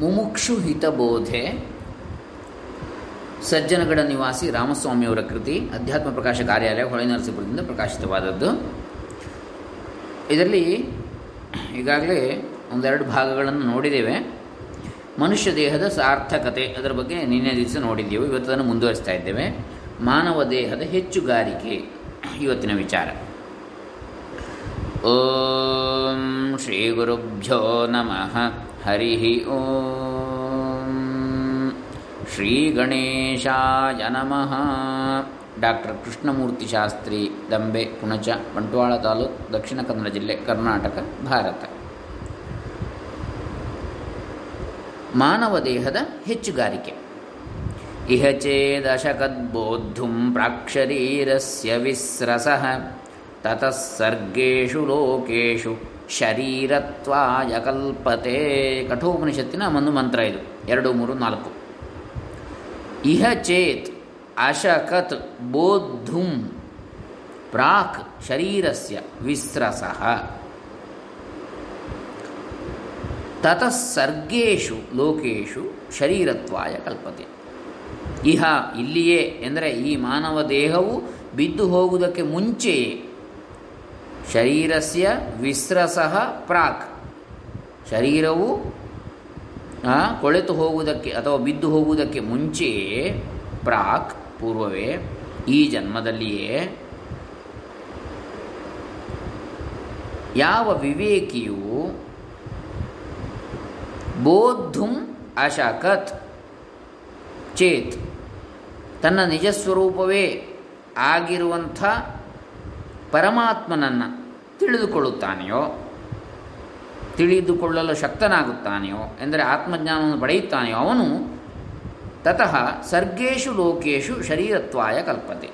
ಮುಮುಕ್ಷು ಹಿತಬೋಧೆ ಸಜ್ಜನಗಡ ನಿವಾಸಿ ರಾಮಸ್ವಾಮಿಯವರ ಕೃತಿ, ಅಧ್ಯಾತ್ಮ ಪ್ರಕಾಶ ಕಾರ್ಯಾಲಯ, ಹೊಳೆನರಸೀಪುರದಿಂದ ಪ್ರಕಾಶಿತವಾದದ್ದು. ಇದರಲ್ಲಿ ಈಗಾಗಲೇ ಒಂದೆರಡು ಭಾಗಗಳನ್ನು ನೋಡಿದ್ದೇವೆ. ಮನುಷ್ಯ ದೇಹದ ಸಾರ್ಥಕತೆ ಅದರ ಬಗ್ಗೆ ನಿನ್ನೆ ದಿವಸ ನೋಡಿದ್ದೇವೆ ಇವತ್ತು ಅದನ್ನು ಮುಂದುವರಿಸ್ತಾ ಇದ್ದೇವೆ. ಮಾನವ ದೇಹದ ಹೆಚ್ಚುಗಾರಿಕೆ, ಇವತ್ತಿನ ವಿಚಾರ. ಓಂ ಶ್ರೀ ಗುರುಭ್ಯೋ ನಮಃ. ಓಂ ಶ್ರೀ ಗಣೇಶಾಯ ನಮಃ ಡಾಕ್ಟರ್ ಕೃಷ್ಣಮೂರ್ತಿ ಶಾಸ್ತ್ರಿ ದಂಬೆ ಪುಣಚ ಬಂಟ್ವಾಳ ತಾಲೂಕು, ದಕ್ಷಿಣ ಕನ್ನಡ ಜಿಲ್ಲೆ, ಕರ್ನಾಟಕ, ಭಾರತ. ಮಾನವ ದೇಹದ ಹೆಚ್ಚುಗಾರಿಕೆ. ಇಹ ಚೇದಶಕದ್ಬೋದ್ಧುಂ ಪ್ರಾಕ್ಷರೀರಸ್ಯ ವಿಸ್ರಸಃ. ತತಃ ಸರ್ಗೇಷು ಲೋಕೇಶು ಶರೀರತ್ವಾಯ ಕಲ್ಪತೆ ಕಠೋಪನಿಷತ್ತಿನ ಒಂದು ಮಂತ್ರ ಇದು. ಎರಡು, ಮೂರು, ನಾಲ್ಕು. ಇಹ ಚೇತ್ ಅಶಕತ್ ಬೋದ್ಧುಂ ಪ್ರಾಕ್ ಶರೀರಸ್ಯ ವಿಸ್ರಸಃ. ತತಃ ಸರ್ಗೇಶು ಲೋಕೇಶು ಶರೀರತ್ವಾಯ ಕಲ್ಪತೆ. ಇಹ ಇಲ್ಲಿಯೇ, ಎಂದರೆ ಈ ಮಾನವ ದೇಹವು ಬಿದ್ದು ಹೋಗುವುದಕ್ಕೆ ಮುಂಚೆಯೇ ಶರೀರಸ್ಯ ವಿಸ್ರಸಃ ಪ್ರಾಕ್. ಶರೀರವು ಕೊಳೆತು ಹೋಗುವುದಕ್ಕೆ ಅಥವಾ ಬಿದ್ದು ಹೋಗುವುದಕ್ಕೆ ಮುಂಚೆಯೇ ಪ್ರಾಕ್, ಪೂರ್ವವೇ, ಈ ಜನ್ಮದಲ್ಲಿಯೇ ಯಾವ ವಿವೇಕಿಯು ಬೋದ್ಧುಂ ಅಶಕತ್, ಚೇತ್, ತನ್ನ ನಿಜಸ್ವರೂಪವೇ ಆಗಿರುವಂಥ ಪರಮಾತ್ಮನನ್ನು ತಿಳಿದುಕೊಳ್ಳುತ್ತಾನೆಯೋ, ತಿಳಿದುಕೊಳ್ಳಲು ಶಕ್ತನಾಗುತ್ತಾನೆಯೋ ಎಂದರೆ ಆತ್ಮಜ್ಞಾನವನ್ನು ಪಡೆಯುತ್ತಾನೆಯೋ ಅವನು ತತಃ ಸರ್ಗೇಶು ಲೋಕೇಶು ಶರೀರತ್ವಾಯ ಕಲ್ಪತೆ.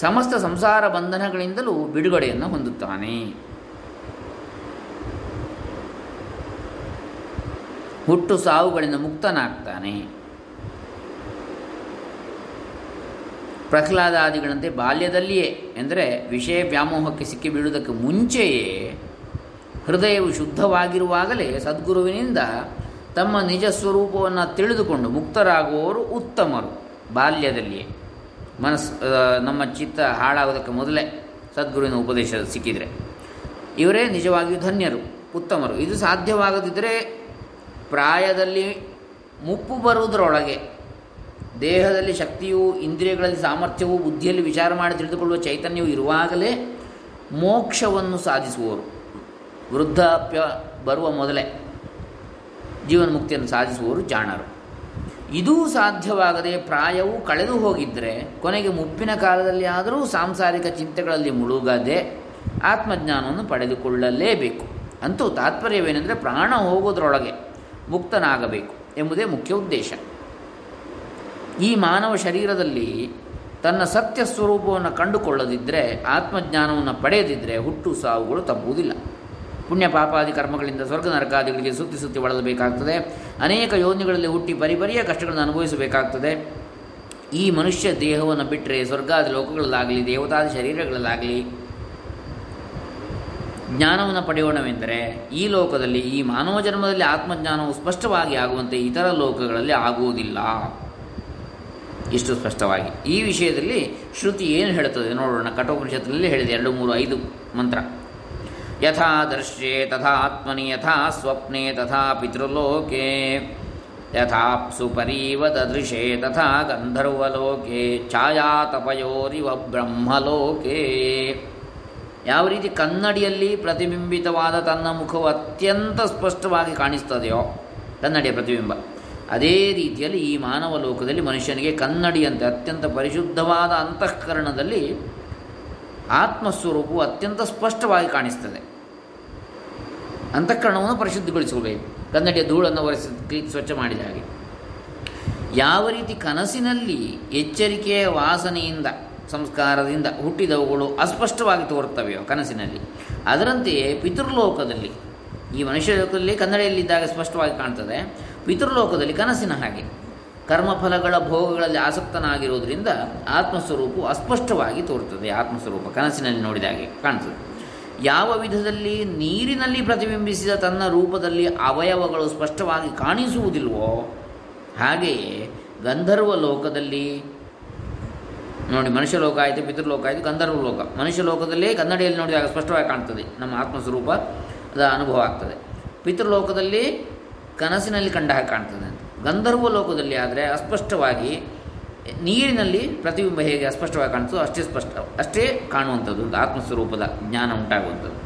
ಸಮಸ್ತ ಸಂಸಾರ ಬಂಧನಗಳಿಂದಲೂ ಬಿಡುಗಡೆಯನ್ನು ಹೊಂದುತ್ತಾನೆ. ಹುಟ್ಟು ಸಾವುಗಳಿಂದ ಮುಕ್ತನಾಗ್ತಾನೆ. ಪ್ರಹ್ಲಾದಾದಿಗಳಂತೆ ಬಾಲ್ಯದಲ್ಲಿಯೇ, ಎಂದರೆ ವಿಷಯ ವ್ಯಾಮೋಹಕ್ಕೆ ಸಿಕ್ಕಿ ಬೀಳುವುದಕ್ಕೆ ಮುಂಚೆಯೇ ಹೃದಯವು ಶುದ್ಧವಾಗಿರುವಾಗಲೇ ಸದ್ಗುರುವಿನಿಂದ ತಮ್ಮ ನಿಜ ಸ್ವರೂಪವನ್ನು ತಿಳಿದುಕೊಂಡು ಮುಕ್ತರಾಗುವವರು ಉತ್ತಮರು ಬಾಲ್ಯದಲ್ಲಿಯೇ. ಮನಸ್ಸು ನಮ್ಮ ಚಿತ್ತ ಹಾಳಾಗೋದಕ್ಕೆ ಮೊದಲೇ ಸದ್ಗುರುವಿನ ಉಪದೇಶ ಸಿಕ್ಕಿದರೆ. ಇವರೇ ನಿಜವಾಗಿಯೂ ಧನ್ಯರು, ಉತ್ತಮರು. ಇದು ಸಾಧ್ಯವಾಗದಿದ್ದರೆ ಪ್ರಾಯದಲ್ಲಿ ಮುಪ್ಪು ಬರುವುದರೊಳಗೆ ದೇಹದಲ್ಲಿ ಶಕ್ತಿಯು, ಇಂದ್ರಿಯಗಳಲ್ಲಿ ಸಾಮರ್ಥ್ಯವು, ಬುದ್ಧಿಯಲ್ಲಿ ವಿಚಾರ ಮಾಡಿ ತಿಳಿದುಕೊಳ್ಳುವ ಚೈತನ್ಯವು ಇರುವಾಗಲೇ ಮೋಕ್ಷವನ್ನು ಸಾಧಿಸುವವರು. ವೃದ್ಧಾಪ್ಯ ಬರುವ ಮೊದಲೇ ಜೀವನ ಮುಕ್ತಿಯನ್ನು ಸಾಧಿಸುವವರು ಜಾಣರು. ಇದೂ ಸಾಧ್ಯವಾಗದೆ ಪ್ರಾಯವು ಕಳೆದು ಹೋಗಿದ್ದರೆ ಕೊನೆಗೆ ಮುಪ್ಪಿನ ಕಾಲದಲ್ಲಿ ಆದರೂ ಸಾಂಸಾರಿಕ ಚಿಂತೆಗಳಲ್ಲಿ ಮುಳುಗದೆ ಆತ್ಮಜ್ಞಾನವನ್ನು ಪಡೆದುಕೊಳ್ಳಲೇಬೇಕು. ಅಂತೂ ತಾತ್ಪರ್ಯವೇನೆಂದರೆ ಪ್ರಾಣ ಹೋಗೋದ್ರೊಳಗೆ ಮುಕ್ತನಾಗಬೇಕು ಎಂಬುದೇ ಮುಖ್ಯ ಉದ್ದೇಶ. ಈ ಮಾನವ ಶರೀರದಲ್ಲಿ ತನ್ನ ಸತ್ಯ ಸ್ವರೂಪವನ್ನು ಕಂಡುಕೊಳ್ಳದಿದ್ದರೆ ಆತ್ಮಜ್ಞಾನವನ್ನು ಪಡೆಯದಿದ್ದರೆ ಹುಟ್ಟು ಸಾವುಗಳು ತಪ್ಪುವುದಿಲ್ಲ. ಪುಣ್ಯ ಪಾಪಾದಿ ಕರ್ಮಗಳಿಂದ ಸ್ವರ್ಗ ನರಕಾದಿಗಳಿಗೆ ಸುತ್ತಿ ಸುತ್ತಿ ಬಳಲಬೇಕಾಗ್ತದೆ. ಅನೇಕ ಯೋನಿಗಳಲ್ಲಿ ಹುಟ್ಟಿ ಪರಿಪರಿಯ ಕಷ್ಟಗಳನ್ನು ಅನುಭವಿಸಬೇಕಾಗ್ತದೆ. ಈ ಮನುಷ್ಯ ದೇಹವನ್ನು ಬಿಟ್ಟರೆ ಸ್ವರ್ಗಾದಿ ಲೋಕಗಳಲ್ಲಾಗಲಿ, ದೇವತಾದ ಶರೀರಗಳಲ್ಲಾಗಲಿ ಜ್ಞಾನವನ್ನು ಪಡೆಯೋಣವೆಂದರೆ, ಈ ಲೋಕದಲ್ಲಿ, ಈ ಮಾನವ ಜನ್ಮದಲ್ಲಿ ಆತ್ಮಜ್ಞಾನವು ಸ್ಪಷ್ಟವಾಗಿ ಆಗುವಂತೆ ಇತರ ಲೋಕಗಳಲ್ಲಿ ಆಗುವುದಿಲ್ಲ. ಇಷ್ಟು ಸ್ಪಷ್ಟವಾಗಿ. ಈ ವಿಷಯದಲ್ಲಿ ಶ್ರುತಿ ಏನು ಹೇಳುತ್ತದೆ ನೋಡೋಣ. ಕಠೋಪನಿಷತ್ತಿನಲ್ಲಿ ಹೇಳಿದೆ ಎರಡು, ಮೂರು, ಐದು ಮಂತ್ರ. ಯಥಾ ದರ್ಶ್ಯೆ ತಥಾ ಆತ್ಮನಿ, ಯಥಾ ಸ್ವಪ್ನೆ ತಥಾ ಪಿತೃಲೋಕೆ. ಯಥಾಪ್ಸು ಸುಪರೀವ ದೃಶೆ ತಥಾ ಗಂಧರ್ವಲೋಕೆ. ಛಾಯಾತಪಯೋರಿವ ಬ್ರಹ್ಮಲೋಕೆ. ಯಾವ ರೀತಿ ಕನ್ನಡಿಯಲ್ಲಿ ಪ್ರತಿಬಿಂಬಿತವಾದ ತನ್ನ ಮುಖವು ಅತ್ಯಂತ ಸ್ಪಷ್ಟವಾಗಿ ಕಾಣಿಸ್ತದೆಯೋ ಕನ್ನಡಿಯ ಪ್ರತಿಬಿಂಬ. ಅದೇ ರೀತಿಯಲ್ಲಿ ಈ ಮಾನವ ಲೋಕದಲ್ಲಿ ಮನುಷ್ಯನಿಗೆ ಕನ್ನಡಿಯಂತೆ ಅತ್ಯಂತ ಪರಿಶುದ್ಧವಾದ ಅಂತಃಕರಣದಲ್ಲಿ ಆತ್ಮಸ್ವರೂಪವು ಅತ್ಯಂತ ಸ್ಪಷ್ಟವಾಗಿ ಕಾಣಿಸ್ತದೆ. ಅಂತಃಕರಣವನ್ನು ಪರಿಶುದ್ಧಗೊಳಿಸಬೇಕು ಕನ್ನಡಿಯ ಧೂಳನ್ನು ಒರೆಸಿ ಸ್ವಚ್ಛ ಮಾಡಿದ ಹಾಗೆ. ಯಾವ ರೀತಿ ಕನಸಿನಲ್ಲಿ ಎಚ್ಚರಿಕೆಯ ವಾಸನೆಯಿಂದ, ಸಂಸ್ಕಾರದಿಂದ ಹುಟ್ಟಿದವುಗಳು ಅಸ್ಪಷ್ಟವಾಗಿ ತೋರುತ್ತವೆಯೋ ಕನಸಿನಲ್ಲಿ, ಅದರಂತೆಯೇ ಪಿತೃಲೋಕದಲ್ಲಿ, ಈ ಮನುಷ್ಯ ಲೋಕದಲ್ಲಿ ಕನ್ನಡಿಯಲ್ಲಿದ್ದಾಗ ಸ್ಪಷ್ಟವಾಗಿ ಕಾಣ್ತದೆ. ಪಿತೃಲೋಕದಲ್ಲಿ ಕನಸಿನ ಹಾಗೆ. ಕರ್ಮಫಲಗಳ ಭೋಗಗಳಲ್ಲಿ ಆಸಕ್ತನಾಗಿರುವುದರಿಂದ ಆತ್ಮಸ್ವರೂಪವು ಅಸ್ಪಷ್ಟವಾಗಿ ತೋರುತ್ತದೆ. ಆತ್ಮಸ್ವರೂಪ ಕನಸಿನಲ್ಲಿ ನೋಡಿದ ಹಾಗೆ ಕಾಣ್ತದೆ. ಯಾವ ವಿಧದಲ್ಲಿ ನೀರಿನಲ್ಲಿ ಪ್ರತಿಬಿಂಬಿಸಿದ ತನ್ನ ರೂಪದಲ್ಲಿ ಅವಯವಗಳು ಸ್ಪಷ್ಟವಾಗಿ ಕಾಣಿಸುವುದಿಲ್ವೋ ಹಾಗೆಯೇ ಗಂಧರ್ವ ಲೋಕದಲ್ಲಿ, ನೋಡಿ ಮನುಷ್ಯ ಲೋಕ ಆಯಿತು, ಪಿತೃಲೋಕ ಆಯಿತು, ಗಂಧರ್ವ ಲೋಕ. ಮನುಷ್ಯ ಲೋಕದಲ್ಲೇ ಕನ್ನಡಿಯಲ್ಲಿ ನೋಡಿದಾಗ ಸ್ಪಷ್ಟವಾಗಿ ಕಾಣ್ತದೆ. ನಮ್ಮ ಆತ್ಮಸ್ವರೂಪದ ಅನುಭವ ಆಗ್ತದೆ. ಪಿತೃಲೋಕದಲ್ಲಿ ಕನಸಿನಲ್ಲಿ ಕಂಡ ಹಾಗೆ ಕಾಣ್ತದೆ ಗಂಧರ್ವ ಲೋಕದಲ್ಲಿ ಆದರೆ ಅಸ್ಪಷ್ಟವಾಗಿ ನೀರಿನಲ್ಲಿ ಪ್ರತಿಬಿಂಬ ಹೇಗೆ ಅಸ್ಪಷ್ಟವಾಗಿ ಕಾಣ್ತದೋ ಅಷ್ಟೇ ಸ್ಪಷ್ಟ, ಅಷ್ಟೇ ಕಾಣುವಂಥದ್ದು ಆತ್ಮಸ್ವರೂಪದ ಜ್ಞಾನ ಉಂಟಾಗುವಂಥದ್ದು.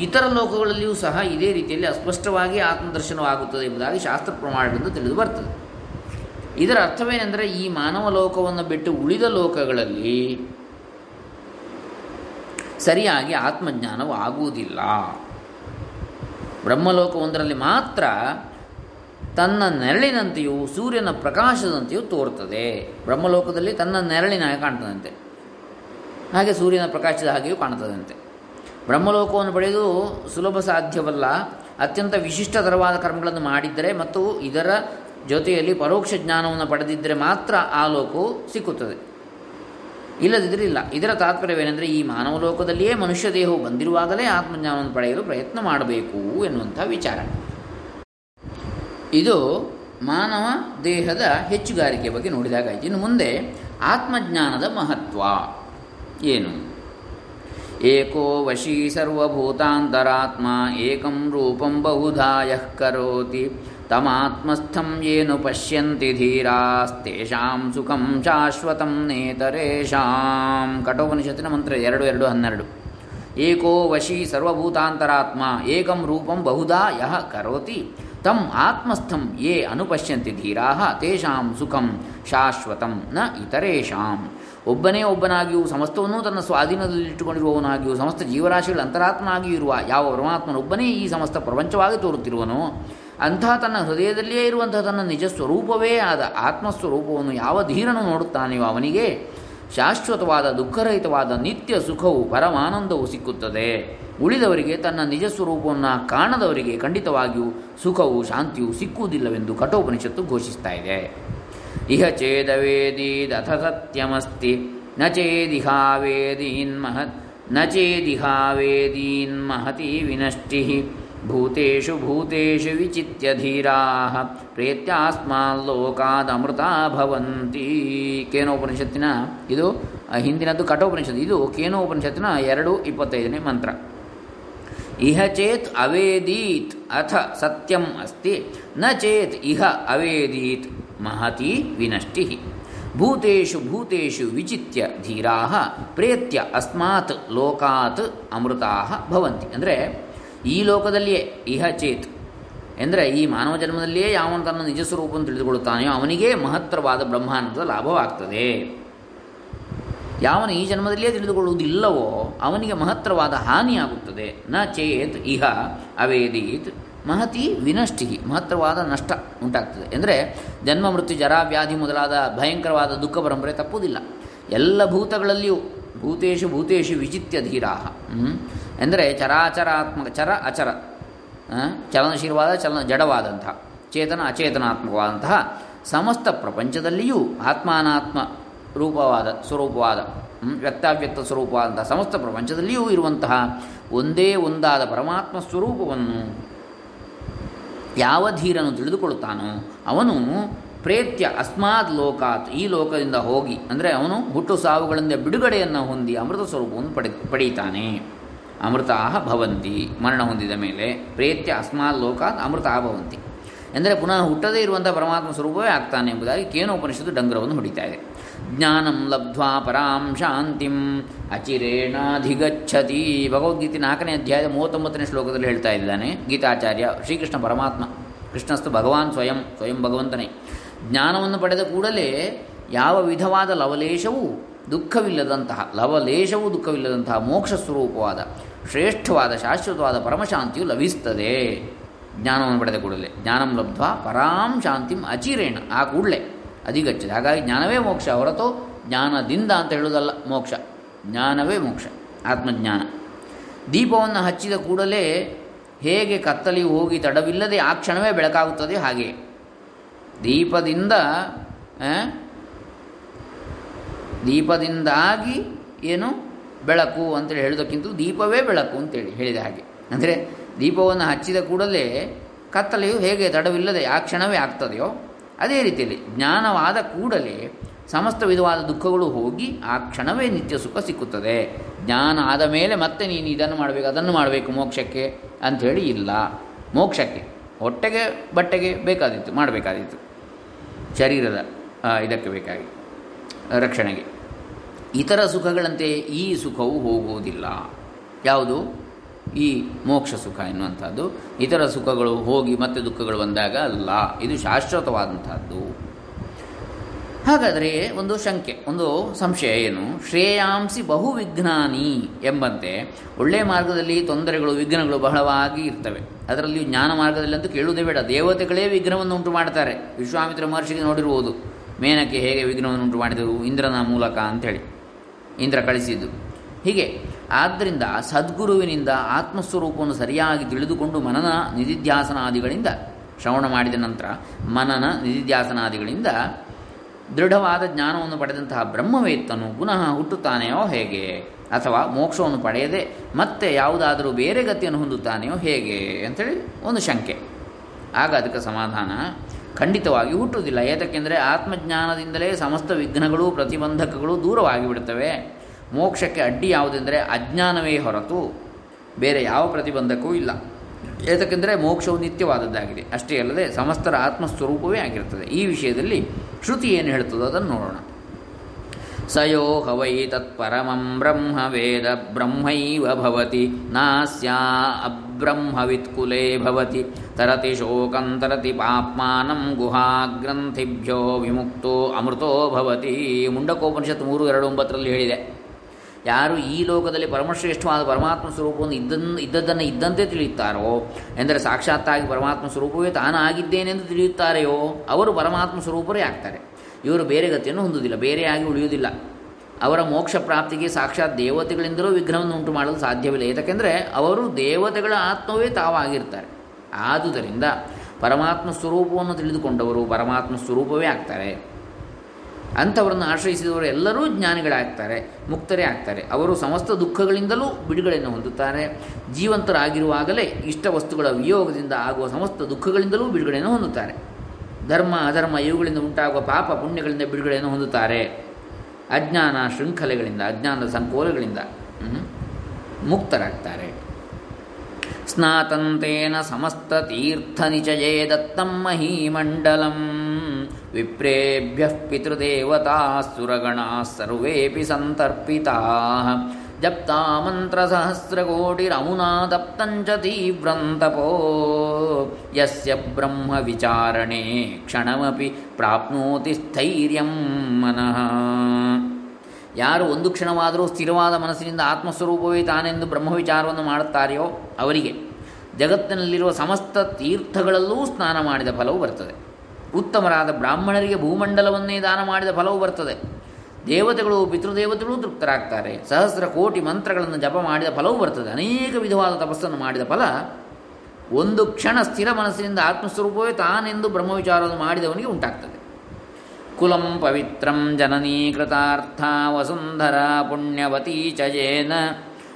ಇತರ ಲೋಕಗಳಲ್ಲಿಯೂ ಸಹ ಇದೇ ರೀತಿಯಲ್ಲಿ ಅಸ್ಪಷ್ಟವಾಗಿ ಆತ್ಮದರ್ಶನವಾಗುತ್ತದೆ ಎಂಬುದಾಗಿ ಶಾಸ್ತ್ರ ಪ್ರಮಾಣದಿಂದ ತಿಳಿದು ಬರ್ತದೆ. ಇದರ ಅರ್ಥವೇನೆಂದರೆ ಈ ಮಾನವ ಲೋಕವನ್ನು ಬಿಟ್ಟು ಉಳಿದ ಲೋಕಗಳಲ್ಲಿ ಸರಿಯಾಗಿ ಆತ್ಮಜ್ಞಾನವು ಆಗುವುದಿಲ್ಲ. ಬ್ರಹ್ಮಲೋಕವೊಂದರಲ್ಲಿ ಮಾತ್ರ ತನ್ನ ನೆರಳಿನಂತೆಯೂ ಸೂರ್ಯನ ಪ್ರಕಾಶದಂತೆಯೂ ತೋರುತ್ತದೆ. ಬ್ರಹ್ಮಲೋಕದಲ್ಲಿ ತನ್ನ ನೆರಳಿನ ಹಾಗೆ ಕಾಣ್ತದಂತೆ. ಹಾಗೆ ಸೂರ್ಯನ ಪ್ರಕಾಶದ ಹಾಗೆಯೂ ಕಾಣ್ತದಂತೆ. ಬ್ರಹ್ಮಲೋಕವನ್ನು ಪಡೆಯುವುದು ಸುಲಭ ಸಾಧ್ಯವಲ್ಲ. ಅತ್ಯಂತ ವಿಶಿಷ್ಟತರವಾದ ಕರ್ಮಗಳನ್ನು ಮಾಡಿದ್ದರೆ ಮತ್ತು ಇದರ ಜೊತೆಯಲ್ಲಿ ಪರೋಕ್ಷ ಜ್ಞಾನವನ್ನು ಪಡೆದಿದ್ದರೆ ಮಾತ್ರ ಆ ಲೋಕವು ಸಿಕ್ಕುತ್ತದೆ. ಇಲ್ಲದಿದ್ದರೆ ಇಲ್ಲ. ಇದರ ತಾತ್ಪರ್ಯವೇನೆಂದರೆ ಈ ಮಾನವ ಲೋಕದಲ್ಲಿಯೇ ಮನುಷ್ಯ ದೇಹವು ಬಂದಿರುವಾಗಲೇ ಆತ್ಮಜ್ಞಾನವನ್ನು ಪಡೆಯಲು ಪ್ರಯತ್ನ ಮಾಡಬೇಕು ಎನ್ನುವಂಥ ವಿಚಾರ. ಇದು ಮಾನವ ದೇಹದ ಹೆಚ್ಚುಗಾರಿಕೆ ಬಗ್ಗೆ ನೋಡಿದಾಗಾಯ್ತು. ಇನ್ನು ಮುಂದೆ ಆತ್ಮಜ್ಞಾನದ ಮಹತ್ವ ಏನು? ಏಕೋ ವಶೀ ಸರ್ವಭೂತಾಂತರಾತ್ಮ ಏಕಂ ರೂಪಂ ಬಹುಧಾ ಕರೋತಿ. ತಮಾತ್ಮಸ್ಥಂ ಏನು ಪಶ್ಯಂತಿ ಧೀರಾಸ್ತೇಷಾಂ ಸುಖಂ ಶಾಶ್ವತಂ ನೇತರೇಷಾಂ. ಕಠೋಪನಿಷತ್ತಿನ ಮಂತ್ರ ಎರಡು ಎರಡು, ಹನ್ನೆರಡು. ಏಕೋ ವಶಿ ಸರ್ವಭೂತಾಂತರಾತ್ಮ ಏಕಂ ರೂಪಂ ಬಹುಧಾ ಕರೋತಿ. ತಂ ಆತ್ಮಸ್ಥಂ ಯೇ ಅನುಪಶ್ಯಂತಿ ಧೀರಾ ತೇಷಾಂ ಸುಖಂ ಶಾಶ್ವತಂ ನ ಇತರೇಷಾಂ. ಒಬ್ಬನೇ ಒಬ್ಬನಾಗಿಯೂ ಸಮಸ್ತವನ್ನೂ ತನ್ನ ಸ್ವಾಧೀನದಲ್ಲಿಟ್ಟುಕೊಂಡಿರುವವನಾಗಿಯೂ ಸಮಸ್ತ ಜೀವರಾಶಿಗಳ ಅಂತರಾತ್ಮನಾಗಿಯೂ ಇರುವ ಯಾವ ಪರಮಾತ್ಮನೊಬ್ಬನೇ ಈ ಸಮಸ್ತ ಪ್ರಪಂಚವಾಗಿ ತೋರುತ್ತಿರುವನೋ, ಅಂತಹ ತನ್ನ ಹೃದಯದಲ್ಲಿಯೇ ಇರುವಂತಹ ತನ್ನ ನಿಜ ಸ್ವರೂಪವೇ ಆದ ಆತ್ಮಸ್ವರೂಪವನ್ನು ಯಾವ ಧೀರನು ನೋಡುತ್ತಾನೆಯೋ ಅವನಿಗೆ ಶಾಶ್ವತವಾದ ದುಃಖರಹಿತವಾದ ನಿತ್ಯ ಸುಖವು ಪರಮಾನಂದವು ಸಿಕ್ಕುತ್ತದೆ. ಉಳಿದವರಿಗೆ ತನ್ನ ನಿಜ ಸ್ವರೂಪವನ್ನು ಕಾಣದವರಿಗೆ ಖಂಡಿತವಾಗಿಯೂ ಸುಖವು ಶಾಂತಿಯು ಸಿಕ್ಕುವುದಿಲ್ಲವೆಂದು ಕಠೋಪನಿಷತ್ತು ಘೋಷಿಸ್ತಾ ಇದೆ. ಇಹ ಚೇದವೇದೀದಥ ಸತ್ಯಮಸ್ತಿ, ನ ಚೇದಿಹಾವೇದೀನ್ ಮಹತ್, ನ ಚೇದಿಹಾವೇದೀನ್ ಮಹತಿ ವಿನಷ್ಟಿ ಭೂತೇಷು ಭೂತೇಷು ವಿಚಿತ್ಯ ಧೀರಾ ಪ್ರೇತ್ಯಾಸ್ಮಾಲ್ಲೋಕಾದಮೃತ ಭವಂತಿ ಕೇನೋಪನಿಷತ್ತಿನ ಇದು ಹಿಂದಿನದ್ದು ಕಠೋಪನಿಷತ್ತು, ಇದು ಕೇನೋಪನಿಷತ್ತಿನ ಎರಡು ಇಪ್ಪತ್ತೈದನೇ ಮಂತ್ರ. ಇಹ ಚೇತ್ ಅವೇದೀತ್, ಅಥ ಸತ್ಯಂ ಅಸ್ತಿ, ನ ಚೇತ್ ಇಹ ಅವೇದೀತ್, ಮಹತಿ ವಿನಷ್ಟಿ. ಭೂತೇಷು ಭೂತೇಷು ವಿಚಿತ್ಯ ಧೀರಾ ಪ್ರೇತ್ಯ ಅಸ್ಮಾತ್ ಲೋಕಾತ್ ಅಮೃತಾ ಭವಂತಿ. ಅಂದರೆ ಈ ಲೋಕದಲ್ಲಿಯೇ ಇಹ ಚೇತ್ ಎಂದರೆ ಈ ಮಾನವ ಜನ್ಮದಲ್ಲಿಯೇ ಯಾವನು ತನ್ನ ನಿಜ ಸ್ವರೂಪವನ್ನು ತಿಳಿದುಕೊಳ್ಳುತ್ತಾನೆಯೋ ಅವನಿಗೆ ಮಹತ್ತರವಾದ ಬ್ರಹ್ಮಾನಂದದ ಲಾಭವಾಗ್ತದೆ. ಯಾವನು ಈ ಜನ್ಮದಲ್ಲಿಯೇ ತಿಳಿದುಕೊಳ್ಳುವುದಿಲ್ಲವೋ ಅವನಿಗೆ ಮಹತ್ತರವಾದ ಹಾನಿಯಾಗುತ್ತದೆ. ನ ಚೇತ್ ಇಹ ಅವೇದೀತ್ ಮಹತಿ ವಿನಷ್ಟಿ ಮಹತ್ತರವಾದ ನಷ್ಟ ಉಂಟಾಗ್ತದೆ. ಎಂದರೆ ಜನ್ಮ, ಮೃತ್ಯು, ಜರ, ವ್ಯಾಧಿ ಮೊದಲಾದ ಭಯಂಕರವಾದ ದುಃಖ ಪರಂಪರೆ ತಪ್ಪುವುದಿಲ್ಲ. ಎಲ್ಲ ಭೂತಗಳಲ್ಲಿಯೂ ಭೂತೇಶು ಭೂತೇಶು ವಿಚಿತ್ಯ ಧೀರಾ ಎಂದರೆ ಚರಾಚರಾತ್ಮಕ, ಚರ ಅಚರ ಚಲನಶೀಲವಾದ, ಚಲನ ಜಡವಾದಂತಹ ಚೇತನ ಅಚೇತನಾತ್ಮಕವಾದಂತಹ ಸಮಸ್ತ ಪ್ರಪಂಚದಲ್ಲಿಯೂ ಆತ್ಮಾನಾತ್ಮ ರೂಪವಾದ, ಸ್ವರೂಪವಾದ ವ್ಯಕ್ತಾವ್ಯಕ್ತ ಸ್ವರೂಪವಾದಂತಹ ಸಮಸ್ತ ಪ್ರಪಂಚದಲ್ಲಿಯೂ ಇರುವಂತಹ ಒಂದೇ ಒಂದಾದ ಪರಮಾತ್ಮ ಸ್ವರೂಪವನ್ನು ಯಾವ ಧೀರನು ತಿಳಿದುಕೊಳ್ಳುತ್ತಾನೋ ಅವನು ಪ್ರೇತ್ಯ ಅಸ್ಮಾದ್ ಲೋಕಾತ್, ಈ ಲೋಕದಿಂದ ಹೋಗಿ, ಅಂದರೆ ಅವನು ಹುಟ್ಟು ಸಾವುಗಳಿಂದ ಬಿಡುಗಡೆಯನ್ನು ಹೊಂದಿ ಅಮೃತ ಸ್ವರೂಪವನ್ನು ಪಡೆ ಪಡೆಯುತ್ತಾನೆ. ಅಮೃತಾ ಭವಂತಿ. ಮರಣ ಹೊಂದಿದ ಮೇಲೆ ಪ್ರೇತ್ಯ ಅಸ್ಮಾತ್ ಲೋಕಾತ್ ಅಮೃತ ಭವಂತಿ. ಎಂದರೆ ಪುನಃ ಹುಟ್ಟದೇ ಇರುವಂಥ ಪರಮಾತ್ಮ ಸ್ವರೂಪವೇ ಆಗ್ತಾನೆ ಎಂಬುದಾಗಿ ಕೇನೋಪನಿಷತ್ತು ಡಂಗ್ರವನ್ನು ಹೊಡಿತಾ ಇದೆ. ಜ್ಞಾನಂ ಲಬ್ಧ್ವಾ ಪರಾಂ ಶಾಂತಿಂ ಅಚಿರೇಣಾಧಿಗಚ್ಚತಿ ಭಗವದ್ಗೀತೆ ನಾಲ್ಕನೇ ಅಧ್ಯಾಯದ ಮೂವತ್ತೊಂಬತ್ತನೇ ಶ್ಲೋಕದಲ್ಲಿ ಹೇಳ್ತಾ ಇದ್ದಾನೆ, ಗೀತಾಚಾರ್ಯ ಶ್ರೀಕೃಷ್ಣ ಪರಮಾತ್ಮ. ಕೃಷ್ಣಸ್ತು ಭಗವಾನ್ ಸ್ವಯಂ ಸ್ವಯಂ ಭಗವಂತನೇ. ಜ್ಞಾನವನ್ನು ಪಡೆದ ಕೂಡಲೇ ಯಾವ ವಿಧವಾದ ಲವಲೇಶವೂ ದುಃಖವಿಲ್ಲದಂತಹ, ಲವಲೇಶವೂ ದುಃಖವಿಲ್ಲದಂತಹ ಮೋಕ್ಷ ಸ್ವರೂಪವಾದ, ಶ್ರೇಷ್ಠವಾದ, ಶಾಶ್ವತವಾದ ಪರಮಶಾಂತಿಯು ಲಭಿಸ್ತದೆ. ಜ್ಞಾನವನ್ನು ಪಡೆದ ಕೂಡಲೇ. ಜ್ಞಾನಂ ಲಬ್ಧ್ವಾ ಪರಾಂ ಶಾಂತಿಂ ಅಚಿರೇಣ. ಆ ಕೂಡಲೇ ಅಧಿಗಚ್ಚದೆ ಹಾಗಾಗಿ ಜ್ಞಾನವೇ ಮೋಕ್ಷ, ಹೊರತು ಜ್ಞಾನದಿಂದ ಅಂತ ಹೇಳುವುದಲ್ಲ ಮೋಕ್ಷ. ಜ್ಞಾನವೇ ಮೋಕ್ಷ, ಆತ್ಮಜ್ಞಾನ. ದೀಪವನ್ನು ಹಚ್ಚಿದ ಕೂಡಲೇ ಹೇಗೆ ಕತ್ತಲಿ ಹೋಗಿ ತಡವಿಲ್ಲದೆ ಆ ಕ್ಷಣವೇ ಬೆಳಕಾಗುತ್ತದೆ ಹಾಗೆ ದೀಪದಿಂದ ದೀಪದಿಂದಾಗಿ ಏನು ಬೆಳಕು ಅಂತೇಳಿ ಹೇಳೋದಕ್ಕಿಂತ ದೀಪವೇ ಬೆಳಕು ಅಂತೇಳಿ ಹೇಳಿದ ಹಾಗೆ. ಅಂದರೆ ದೀಪವನ್ನು ಹಚ್ಚಿದ ಕೂಡಲೇ ಕತ್ತಲೆಯು ಹೇಗೆ ತಡವಿಲ್ಲದೆ ಆ ಕ್ಷಣವೇ ಆಗ್ತದೆಯೋ, ಅದೇ ರೀತಿಯಲ್ಲಿ ಜ್ಞಾನವಾದ ಕೂಡಲೇ ಸಮಸ್ತ ವಿಧವಾದ ದುಃಖಗಳು ಹೋಗಿ ಆ ಕ್ಷಣವೇ ನಿತ್ಯ ಸುಖ ಸಿಕ್ಕುತ್ತದೆ. ಜ್ಞಾನ ಆದ ಮೇಲೆ ಮತ್ತೆ ನೀನು ಇದನ್ನು ಮಾಡಬೇಕು, ಅದನ್ನು ಮಾಡಬೇಕು ಮೋಕ್ಷಕ್ಕೆ ಅಂಥೇಳಿ ಇಲ್ಲ. ಮೋಕ್ಷಕ್ಕೆ, ಹೊಟ್ಟೆಗೆ, ಬಟ್ಟೆಗೆ ಬೇಕಾದಿತ್ತು ಮಾಡಬೇಕಾದಿತ್ತು ಶರೀರದ ಇದಕ್ಕೆ ಬೇಕಾಗಿ. ರಕ್ಷಣೆಗೆ. ಇತರ ಸುಖಗಳಂತೆ ಈ ಸುಖವು ಹೋಗುವುದಿಲ್ಲ. ಯಾವುದು? ಈ ಮೋಕ್ಷ ಸುಖ ಎನ್ನುವಂಥದ್ದು. ಇತರ ಸುಖಗಳು ಹೋಗಿ ಮತ್ತೆ ದುಃಖಗಳು ಬಂದಾಗ ಅಲ್ಲ. ಇದು ಶಾಶ್ವತವಾದಂಥದ್ದು. ಹಾಗಾದರೆ ಒಂದು ಶಂಕೆ, ಒಂದು ಸಂಶಯ ಏನು? ಶ್ರೇಯಾಂಸಿ ಬಹು ವಿಘ್ನಾನಿ ಎಂಬಂತೆ ಒಳ್ಳೆಯ ಮಾರ್ಗದಲ್ಲಿ ತೊಂದರೆಗಳು, ವಿಘ್ನಗಳು ಬಹಳವಾಗಿ ಇರ್ತವೆ. ಅದರಲ್ಲಿ ಜ್ಞಾನ ಮಾರ್ಗದಲ್ಲಿ ಅಂತೂ ಕೇಳುವುದೇ ಬೇಡ. ದೇವತೆಗಳೇ ವಿಘ್ನವನ್ನು ಉಂಟು ಮಾಡ್ತಾರೆ ವಿಶ್ವಾಮಿತ್ರ ಮಹರ್ಷಿಗೆ ನೋಡಿರುವುದು. ಮೇನಕ್ಕೆ ಹೇಗೆ ವಿಘ್ನವನ್ನು ಉಂಟು ಮಾಡಿದರು ಇಂದ್ರನ ಮೂಲಕ ಅಂಥೇಳಿ. ಇಂದ್ರ ಕಳಿಸಿದ್ದು. ಹೀಗೆ, ಆದ್ದರಿಂದ ಸದ್ಗುರುವಿನಿಂದ ಆತ್ಮಸ್ವರೂಪವನ್ನು ಸರಿಯಾಗಿ ತಿಳಿದುಕೊಂಡು ಮನನ ನಿಧಿಧ್ಯಾಸನಾದಿಗಳಿಂದ, ಶ್ರವಣ ಮಾಡಿದ ನಂತರ ಮನನ ನಿಧಿಧ್ಯಾಸನಾದಿಗಳಿಂದ ದೃಢವಾದ ಜ್ಞಾನವನ್ನು ಪಡೆದಂತಹ ಬ್ರಹ್ಮವೇತ್ತನು ಪುನಃ ಹುಟ್ಟುತ್ತಾನೆಯೋ ಹೇಗೆ? ಅಥವಾ ಮೋಕ್ಷವನ್ನು ಪಡೆಯದೆ ಮತ್ತೆ ಯಾವುದಾದರೂ ಬೇರೆ ಗತಿಯನ್ನು ಹೊಂದುತ್ತಾನೆಯೋ ಹೇಗೆ? ಅಂಥೇಳಿ ಒಂದು ಶಂಕೆ. ಆಗ ಅದಕ್ಕೆ ಸಮಾಧಾನ ಖಂಡಿತವಾಗಿ ಹುಟ್ಟುವುದಿಲ್ಲ. ಏತಕ್ಕೆಂದರೆ ಆತ್ಮಜ್ಞಾನದಿಂದಲೇ ಸಮಸ್ತ ವಿಘ್ನಗಳು ಪ್ರತಿಬಂಧಕಗಳು ದೂರವಾಗಿ ಬಿಡುತ್ತವೆ ಮೋಕ್ಷಕ್ಕೆ ಅಡ್ಡಿ ಯಾವುದೆಂದರೆ ಅಜ್ಞಾನವೇ ಹೊರತು ಬೇರೆ ಯಾವ ಪ್ರತಿಬಂಧಕವೂ ಇಲ್ಲ. ಏತಕ್ಕೆಂದರೆ ಮೋಕ್ಷವು ನಿತ್ಯವಾದದ್ದಾಗಿದೆ. ಅಷ್ಟೇ ಅಲ್ಲದೆ ಸಮಸ್ತರ ಆತ್ಮಸ್ವರೂಪವೇ ಆಗಿರುತ್ತದೆ. ಈ ವಿಷಯದಲ್ಲಿ ಶ್ರುತಿ ಏನು ಹೇಳ್ತದೋ ಅದನ್ನು ನೋಡೋಣ. ಸಯೋ ಹವೈ ತತ್ಪರಮಂ ಬ್ರಹ್ಮ ವೇದ ಬ್ರಹ್ಮೈವ ಭವತಿ ನಾಸ್ಯಾ ಅಬ್ರಹ್ಮವಿತ್ಕುಲೇ ಭವತಿ ತರತಿ ಶೋಕಂ ತರತಿ ಪಾಪ್ಮಾನಂ ಗುಹಾಗ್ರಂಥಿಭ್ಯೋ ವಿಮುಕ್ತೋ ಅಮೃತೋ ಭವತಿ ಮುಂಡಕೋಪನಿಷತ್ ಮೂರು, ಎರಡು, ಒಂಬತ್ತರಲ್ಲಿ ಹೇಳಿದೆ, ಯಾರು ಈ ಲೋಕದಲ್ಲಿ ಪರಮಶ್ರೇಷ್ಠವಾದ ಪರಮಾತ್ಮ ಸ್ವರೂಪವನ್ನು ಇದ್ದನ್ನು ಇದ್ದದ್ದನ್ನು ಇದ್ದಂತೆ ತಿಳಿಯುತ್ತಾರೋ, ಎಂದರೆ ಸಾಕ್ಷಾತ್ತಾಗಿ ಪರಮಾತ್ಮ ಸ್ವರೂಪವೇ ತಾನಾಗಿದ್ದೇನೆಂದು ತಿಳಿಯುತ್ತಾರೆಯೋ, ಅವರು ಪರಮಾತ್ಮ ಸ್ವರೂಪರೇ ಆಗ್ತಾರೆ. ಇವರು ಬೇರೆ ಗತಿಯನ್ನು ಹೊಂದುವುದಿಲ್ಲ, ಬೇರೆಯಾಗಿ ಉಳಿಯುವುದಿಲ್ಲ. ಅವರ ಮೋಕ್ಷ ಪ್ರಾಪ್ತಿಗೆ ಸಾಕ್ಷಾತ್ ದೇವತೆಗಳಿಂದಲೂ ವಿಘ್ನವನ್ನು ಉಂಟು ಮಾಡಲು ಸಾಧ್ಯವಿಲ್ಲ. ಏಕೆಂದರೆ ಅವರು ದೇವತೆಗಳ ಆತ್ಮವೇ ತಾವಾಗಿರ್ತಾರೆ. ಆದುದರಿಂದ ಪರಮಾತ್ಮ ಸ್ವರೂಪವನ್ನು ತಿಳಿದುಕೊಂಡವರು ಪರಮಾತ್ಮ ಸ್ವರೂಪವೇ ಆಗ್ತಾರೆ. ಅಂಥವರನ್ನು ಆಶ್ರಯಿಸಿದವರು ಎಲ್ಲರೂ ಜ್ಞಾನಿಗಳಾಗ್ತಾರೆ, ಮುಕ್ತರೇ ಆಗ್ತಾರೆ. ಅವರು ಸಮಸ್ತ ದುಃಖಗಳಿಂದಲೂ ಬಿಡುಗಡೆಯನ್ನು ಹೊಂದುತ್ತಾರೆ. ಜೀವಂತರಾಗಿರುವಾಗಲೇ ಇಷ್ಟ ವಸ್ತುಗಳ ವಿಯೋಗದಿಂದ ಆಗುವ ಸಮಸ್ತ ದುಃಖಗಳಿಂದಲೂ ಬಿಡುಗಡೆಯನ್ನು ಹೊಂದುತ್ತಾರೆ. ಧರ್ಮ, ಅಧರ್ಮ ಇವುಗಳಿಂದ ಉಂಟಾಗುವ ಪಾಪ ಪುಣ್ಯಗಳಿಂದ ಬಿಡುಗಡೆಯನ್ನು ಹೊಂದುತ್ತಾರೆ. ಅಜ್ಞಾನ ಶೃಂಖಲೆಗಳಿಂದ, ಅಜ್ಞಾನದ ಸಂಕೋಲಗಳಿಂದ ಮುಕ್ತರಾಗ್ತಾರೆ. ಸ್ನಾತಂತೇನ ಸಮಸ್ತ ತೀರ್ಥ ನಿಚಯೇ ದತ್ತಂ ಮಹೀಮಂಡಲಂ. ವಿಪ್ರೇಭ್ಯ ಪಿತೃದೇವತಾ ಸುರಗಣ ಸರ್ವೇಪಿ ಸಂತರ್ಪಿತಾ. ಜಪ್ತಾ ಮಂತ್ರಸಹಸ್ರಕೋಟಿರಮುನಾ ದಪ್ತಂಚ ತೀವ್ರಂತಪೋ ಯಸ್ಯ ಬ್ರಹ್ಮ ವಿಚಾರಣೆ ಕ್ಷಣಮಿ ಪ್ರಾಪ್ನೋತಿ ಸ್ಥೈರ್ಯಂ ಮನಃ ಯಾರು ಒಂದು ಕ್ಷಣವಾದರೂ ಸ್ಥಿರವಾದ ಮನಸ್ಸಿನಿಂದ ಆತ್ಮಸ್ವರೂಪವೇ ತಾನೆಂದು ಬ್ರಹ್ಮವಿಚಾರವನ್ನು ಮಾಡುತ್ತಾರೆಯೋ ಅವರಿಗೆ ಜಗತ್ತಿನಲ್ಲಿರುವ ಸಮಸ್ತ ತೀರ್ಥಗಳಲ್ಲೂ ಸ್ನಾನ ಮಾಡಿದ ಫಲವು ಬರ್ತದೆ ಉತ್ತಮರಾದ ಬ್ರಾಹ್ಮಣರಿಗೆ ಭೂಮಂಡಲವನ್ನೇ ದಾನ ಮಾಡಿದ ಫಲವು ಬರ್ತದೆ ದೇವತೆಗಳು, ಪಿತೃದೇವತೆಗಳು ತೃಪ್ತರಾಗ್ತಾರೆ. ಸಹಸ್ರ ಕೋಟಿ ಮಂತ್ರಗಳನ್ನು ಜಪ ಮಾಡಿದ ಫಲವೂ ಬರ್ತದೆ. ಅನೇಕ ವಿಧವಾದ ತಪಸ್ಸನ್ನು ಮಾಡಿದ ಫಲ, ಒಂದು ಕ್ಷಣ ಸ್ಥಿರ ಮನಸ್ಸಿನಿಂದ ಆತ್ಮಸ್ವರೂಪವೇ ತಾನೆಂದು ಬ್ರಹ್ಮವಿಚಾರವನ್ನು ಮಾಡಿದವನಿಗೆ ಉಂಟಾಗ್ತದೆ. ಕುಲಂ ಪವಿತ್ರಂ ಜನನೀ ಕೃತಾರ್ಥ ವಸುಂಧರ ಪುಣ್ಯವತಿ ಚಜೇನ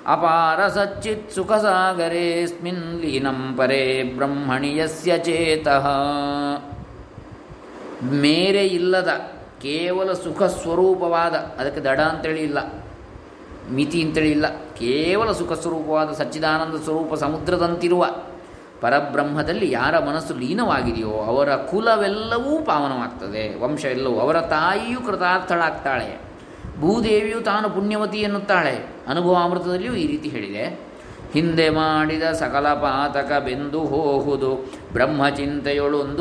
ಅಪಾರ ಸಚ್ಚಿತ್ ಸುಖಸಾಗರೇಸ್ಮಿನ್ ಲೀನಂ ಪರೇ ಬ್ರಹ್ಮಣಿಯಸ್ಯ ಚೇತಃ. ಮೇರೆ ಇಲ್ಲದ ಕೇವಲ ಸುಖ ಸ್ವರೂಪವಾದ, ಅದಕ್ಕೆ ದಡ ಅಂತೇಳಿ ಇಲ್ಲ, ಮಿತಿ ಅಂತೇಳಿ ಇಲ್ಲ, ಕೇವಲ ಸುಖ ಸ್ವರೂಪವಾದ ಸಚ್ಚಿದಾನಂದ ಸ್ವರೂಪ ಸಮುದ್ರದಂತಿರುವ ಪರಬ್ರಹ್ಮದಲ್ಲಿ ಯಾರ ಮನಸ್ಸು ಲೀನವಾಗಿದೆಯೋ ಅವರ ಕುಲವೆಲ್ಲವೂ ಪಾವನವಾಗ್ತದೆ. ವಂಶ ಎಲ್ಲವೂ ಅವರ ತಾಯಿಯೂ ಕೃತಾರ್ಥಳಾಗ್ತಾಳೆ. ಭೂದೇವಿಯು ತಾನು ಪುಣ್ಯವತಿ ಎನ್ನುತ್ತಾಳೆ. ಅನುಭವ ಅಮೃತದಲ್ಲಿಯೂ ಈ ರೀತಿ ಹೇಳಿದೆ. ಹಿಂದೆ ಮಾಡಿದ ಸಕಲ ಪಾತಕ ಬೆಂದು ಹೋಹುದು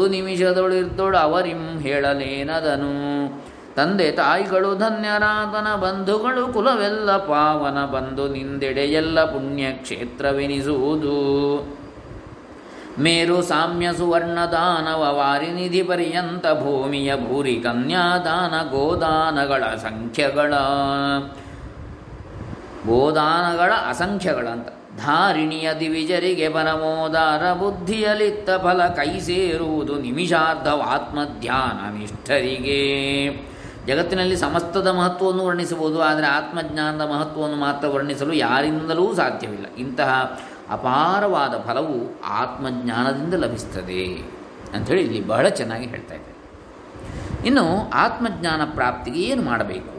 ನಿಮಿಷದೊಳು ಇರ್ತೋಳು ಅವರಿಂ ಹೇಳಲೇನದನು. ತಂದೆ ತಾಯಿಗಳು ಧನ್ಯರಾತನ ಬಂಧುಗಳು ಕುಲವೆಲ್ಲ ಪಾವನ ಬಂದು ನಿಂದೆಡೆಯೆಲ್ಲ ಪುಣ್ಯ ಕ್ಷೇತ್ರವೆನಿಸುವುದು ಮೇರು ಸಾಮ್ಯ ಸುವರ್ಣ ದಾನವ ವಾರಿನಿಧಿ ಪರ್ಯಂತ ಭೂಮಿಯ ಭೂರಿ ಕನ್ಯಾದಾನ ಗೋದಾನಗಳ ಸಂಖ್ಯೆಗಳ. ಗೋದಾನಗಳ ಅಸಂಖ್ಯಗಳಂತ ಧಾರಿಣಿಯ ದಿವಿಜರಿಗೆ ಪರಮೋದಾರ ಬುದ್ಧಿಯಲಿತ್ತ ಫಲ ಕೈ ಸೇರುವುದು ನಿಮಿಷಾರ್ಧವಾತ್ಮಧ್ಯಾನ ನಿಷ್ಠರಿಗೆ ಜಗತ್ತಿನಲ್ಲಿ ಸಮಸ್ತದ ಮಹತ್ವವನ್ನು ವರ್ಣಿಸಬಹುದು, ಆದರೆ ಆತ್ಮಜ್ಞಾನದ ಮಹತ್ವವನ್ನು ಮಾತ್ರ ವರ್ಣಿಸಲು ಯಾರಿಂದಲೂ ಸಾಧ್ಯವಿಲ್ಲ. ಇಂತಹ ಅಪಾರವಾದ ಫಲವು ಆತ್ಮಜ್ಞಾನದಿಂದ ಲಭಿಸ್ತದೆ ಅಂಥೇಳಿ ಇಲ್ಲಿ ಬಹಳ ಚೆನ್ನಾಗಿ ಹೇಳ್ತಾ ಇದ್ದಾರೆ. ಇನ್ನು ಆತ್ಮಜ್ಞಾನ ಪ್ರಾಪ್ತಿಗೆ ಏನು ಮಾಡಬೇಕು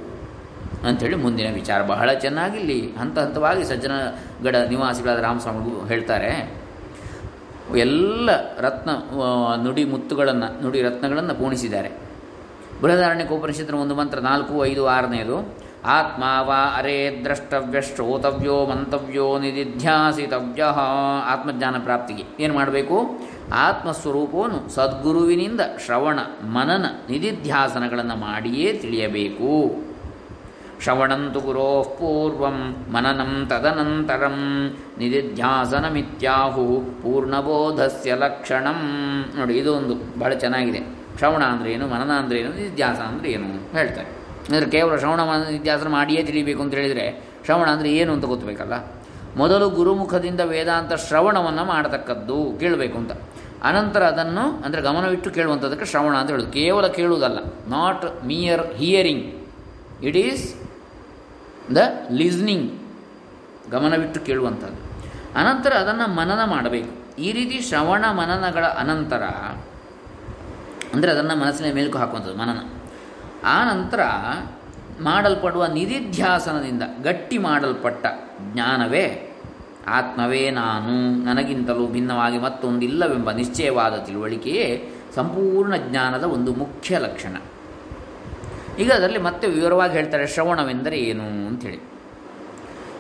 ಅಂಥೇಳಿ ಮುಂದಿನ ವಿಚಾರ. ಬಹಳ ಚೆನ್ನಾಗಿ ಇಲ್ಲಿ ಹಂತ ಹಂತವಾಗಿ ಸಜ್ಜನಗಡ ನಿವಾಸಿಗಳಾದ ರಾಮಸ್ವಾಮಿಗೂ ಹೇಳ್ತಾರೆ, ಎಲ್ಲ ರತ್ನ ನುಡಿ ಮುತ್ತುಗಳನ್ನು, ನುಡಿ ರತ್ನಗಳನ್ನು ಪೂಣಿಸಿದ್ದಾರೆ ಬೃಹದಾರಣ್ಯಕೋಪನಿಷತ್ತಿನ ಒಂದು ಮಂತ್ರ, ನಾಲ್ಕು, ಐದು, ಆರನೆಯದು. ಆತ್ಮ ವಾ ಅರೇ ದ್ರಷ್ಟವ್ಯ ಶ್ರೋತವ್ಯೋ ಮಂತವ್ಯೋ ನಿಧಿಧ್ಯಾಸಿತವ್ಯ. ಆತ್ಮಜ್ಞಾನ ಪ್ರಾಪ್ತಿಗೆ ಏನು ಮಾಡಬೇಕು? ಆತ್ಮಸ್ವರೂಪವನ್ನು ಸದ್ಗುರುವಿನಿಂದ ಶ್ರವಣ, ಮನನ, ನಿಧಿಧ್ಯಾಸನಗಳನ್ನು ಮಾಡಿಯೇ ತಿಳಿಯಬೇಕು. ಶ್ರವಣಂತು ಗುರೋ ಪೂರ್ವಂ, ಮನನಂ ತದನಂತರಂ, ನಿಧಿಧ್ಯಾಸನಮಿತ್ಯಾಹು ಪೂರ್ಣಬೋಧಸ್ಯ ಲಕ್ಷಣಂ. ನೋಡಿ, ಇದೊಂದು ಬಹಳ ಚೆನ್ನಾಗಿದೆ. ಶ್ರವಣ ಅಂದ್ರೇನು ಮನನ ಅಂದರೆ ಏನು ನಿಧ್ಯಾಸನ ಅಂದರೆ ಏನು ಹೇಳ್ತಾರೆ. ಅಂದರೆ ಕೇವಲ ಶ್ರವಣ, ಮನನ ನಿಧ್ಯಾಸನ ಮಾಡಿಯೇ ತಿಳಿಬೇಕು ಅಂತ ಹೇಳಿದರೆ ಶ್ರವಣ ಅಂದರೆ ಏನು ಅಂತ ಗೊತ್ತಬೇಕಲ್ಲ? ಮೊದಲು ಗುರುಮುಖದಿಂದ ವೇದಾಂತ ಶ್ರವಣವನ್ನು ಮಾಡತಕ್ಕದ್ದು ಕೇಳಬೇಕು ಅಂತ. ಅನಂತರ ಅದನ್ನು ಅಂದರೆ ಗಮನವಿಟ್ಟು ಕೇಳುವಂಥದ್ದಕ್ಕೆ ಶ್ರವಣ ಅಂತ ಹೇಳೋದು. ಕೇವಲ ಕೇಳುವುದಲ್ಲ not mere hearing it is the listening ಗಮನವಿಟ್ಟು ಕೇಳುವಂಥದ್ದು. ಅನಂತರ ಅದನ್ನು ಮನನ ಮಾಡಬೇಕು. ಈ ರೀತಿ ಶ್ರವಣ ಮನನಗಳ ಅನಂತರ ಅಂದರೆ ಅದನ್ನು ಮನಸ್ಸಿನ ಮೇಲುಕು ಹಾಕುವಂಥದ್ದು, ಮನನ. ಆ ನಂತರ ಮಾಡಲ್ಪಡುವ ನಿಧಿಧ್ಯಾಸನದಿಂದ ಗಟ್ಟಿ ಮಾಡಲ್ಪಟ್ಟ ಜ್ಞಾನವೇ ಆತ್ಮವೇ ನಾನು, ನನಗಿಂತಲೂ ಭಿನ್ನವಾಗಿ ಮತ್ತೊಂದಿಲ್ಲವೆಂಬ ನಿಶ್ಚಯವಾದ ತಿಳುವಳಿಕೆಯೇ ಸಂಪೂರ್ಣ ಜ್ಞಾನದ ಒಂದು ಮುಖ್ಯ ಲಕ್ಷಣ. ಈಗ ಅದರಲ್ಲಿ ಮತ್ತೆ ವಿವರವಾಗಿ ಹೇಳ್ತಾರೆ ಶ್ರವಣವೆಂದರೆ ಏನು ಅಂಥೇಳಿ.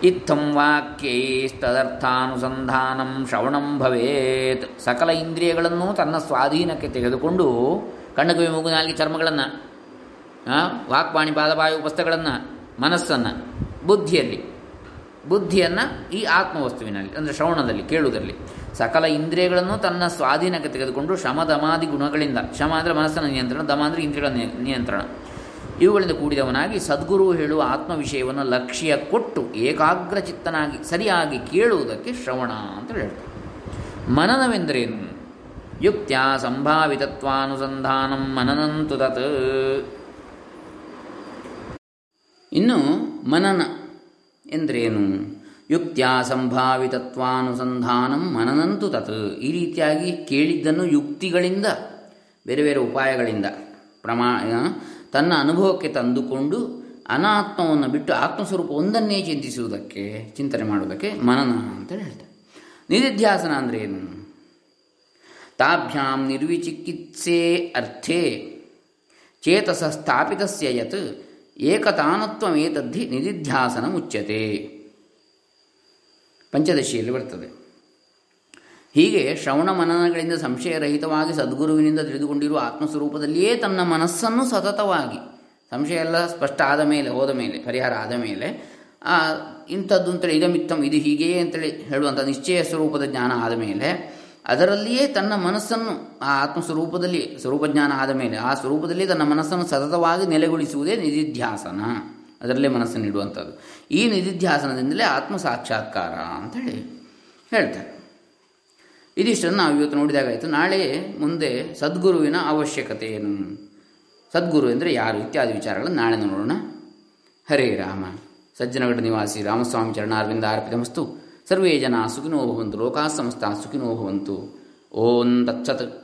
ಇತ್ತಂ ವಾಕ್ಯೈಸ್ತದರ್ಥಾನುಸಂಧಾನಂ ಶ್ರವಣಂ ಭವೇತ್. ಸಕಲ ಇಂದ್ರಿಯಗಳನ್ನು ತನ್ನ ಸ್ವಾಧೀನಕ್ಕೆ ತೆಗೆದುಕೊಂಡು ಕಣ್ಣು ಕಿವಿ ಮೂಗು ನಾಲ್ಕು ಚರ್ಮಗಳನ್ನು ವಾಕ್ಪಾಣಿ ಪಾದಪಾಯ ಪುಸ್ತಕಗಳನ್ನು, ಮನಸ್ಸನ್ನು, ಬುದ್ಧಿಯಲ್ಲಿ, ಬುದ್ಧಿಯನ್ನು ಈ ಆತ್ಮವಸ್ತುವಿನಲ್ಲಿ, ಅಂದರೆ ಶ್ರವಣದಲ್ಲಿ ಕೇಳುವುದರಲ್ಲಿ ಸಕಲ ಇಂದ್ರಿಯಗಳನ್ನು ತನ್ನ ಸ್ವಾಧೀನಕ್ಕೆ ತೆಗೆದುಕೊಂಡು ಶಮದಮಾದಿ ಗುಣಗಳಿಂದ ಶಮ ಅಂದರೆ ಮನಸ್ಸಿನ ನಿಯಂತ್ರಣ, ದಮ ಅಂದರೆ ಇಂದ್ರಿಯಗಳ ನಿಯಂತ್ರಣ. ಇವುಗಳಿಂದ ಕೂಡಿದವನಾಗಿ ಸದ್ಗುರು ಹೇಳುವ ಆತ್ಮವಿಷಯವನ್ನು ಲಕ್ಷ್ಯ ಕೊಟ್ಟು ಏಕಾಗ್ರ ಚಿತ್ತನಾಗಿ ಸರಿಯಾಗಿ ಕೇಳುವುದಕ್ಕೆ ಶ್ರವಣ ಅಂತ ಹೇಳ್ತಾರೆ. ಮನನವೆಂದರೇನು? ಯುಕ್ತಿಯ ಸಂಭಾವಿತತ್ವಾನುಸಂಧಾನಂ ಮನನಂತು ತತ್. ಇನ್ನು ಮನನ ಎಂದರೇನು? ಯುಕ್ತಿಯ ಸಂಭಾವಿತತ್ವಾನುಸಂಧಾನಂ ಮನನಂತು ತತ್. ಈ ರೀತಿಯಾಗಿ ಕೇಳಿದ್ದನ್ನು ಯುಕ್ತಿಗಳಿಂದ, ಬೇರೆ ಬೇರೆ ಉಪಾಯಗಳಿಂದ, ಪ್ರಮಾ ತನ್ನ ಅನುಭವಕ್ಕೆ ತಂದುಕೊಂಡು ಅನಾತ್ಮವನ್ನು ಬಿಟ್ಟು ಆತ್ಮಸ್ವರೂಪ ಒಂದನ್ನೇ ಚಿಂತಿಸುವುದಕ್ಕೆ, ಚಿಂತನೆ ಮಾಡುವುದಕ್ಕೆ ಮನನ ಅಂತ ಹೇಳ್ತಾರೆ. ನಿಧಿಧ್ಯಾಸನ ಅಂದರೆ ಏನು? ತಾಭ್ಯಾಂ ನಿರ್ವಿಚಿಕಿತ್ಸೆ ಅರ್ಥೇ ಚೇತಸ ಸ್ಥಾಪಿತಸ್ಯ ಯತ್ ಏಕತಾನತ್ವಮೇತದ್ಧಿ ನಿಧಿಧ್ಯಾಸನ ಮುಚ್ಚತೆ. ಪಂಚದಶಿಯಲ್ಲಿ ಬರ್ತದೆ. ಹೀಗೆ ಶ್ರವಣ ಮನನಗಳಿಂದ ಸಂಶಯರಹಿತವಾಗಿ ಸದ್ಗುರುವಿನಿಂದ ತಿಳಿದುಕೊಂಡಿರುವ ಆತ್ಮಸ್ವರೂಪದಲ್ಲಿಯೇ ತನ್ನ ಮನಸ್ಸನ್ನು ಸತತವಾಗಿ, ಸಂಶಯ ಎಲ್ಲ ಸ್ಪಷ್ಟ ಆದ ಮೇಲೆ, ಹೋದ ಮೇಲೆ, ಪರಿಹಾರ ಆದ ಮೇಲೆ ಇಂಥದ್ದು ಅಂತೇಳಿ ಇದಮಿತ್ತಂ, ಇದು ಹೀಗೆಯೇ ಅಂತೇಳಿ ಹೇಳುವಂಥ ನಿಶ್ಚಯ ಸ್ವರೂಪದ ಜ್ಞಾನ ಆದ ಮೇಲೆ, ಅದರಲ್ಲಿಯೇ ತನ್ನ ಮನಸ್ಸನ್ನು, ಆ ಆತ್ಮಸ್ವರೂಪದಲ್ಲಿ, ಸ್ವರೂಪಜ್ಞಾನ ಆದ ಮೇಲೆ, ಆ ಸ್ವರೂಪದಲ್ಲಿ ತನ್ನ ಮನಸ್ಸನ್ನು ಸತತವಾಗಿ ನೆಲೆಗೊಳಿಸುವುದೇ ನಿಧಿಧ್ಯಾಸನ, ಅದರಲ್ಲೇ ಮನಸ್ಸನ್ನು ಇಡುವಂಥದ್ದು. ಈ ನಿಧಿಧ್ಯಾಸನದಿಂದಲೇ ಆತ್ಮ ಸಾಕ್ಷಾತ್ಕಾರ ಅಂತೇಳಿ ಹೇಳ್ತಾರೆ. ಇದಿಷ್ಟನ್ನು ನಾವು ಇವತ್ತು ನೋಡಿದಾಗಾಯಿತು. ನಾಳೆ ಮುಂದೆ ಸದ್ಗುರುವಿನ ಅವಶ್ಯಕತೆ ಏನು? ಸದ್ಗುರು ಎಂದರೆ ಯಾರು? ಇತ್ಯಾದಿ ವಿಚಾರಗಳನ್ನು ನಾಳೆ ನೋಡೋಣ. ಹರೇ ರಾಮ. ಸಜ್ಜನಗಡ ನಿವಾಸಿ ರಾಮಸ್ವಾಮಿ ಚರಣಾರ್ವಿಂದ ಅರ್ಪಿತಮಸ್ತು ಸರ್ವೇ ಜನ ಸುಖಿನೋ ಭವಂತು. ಲೋಕಾ ಸುಖಿನೋ ಭವಂತು. ಓಂ ತತ್ಸತ್.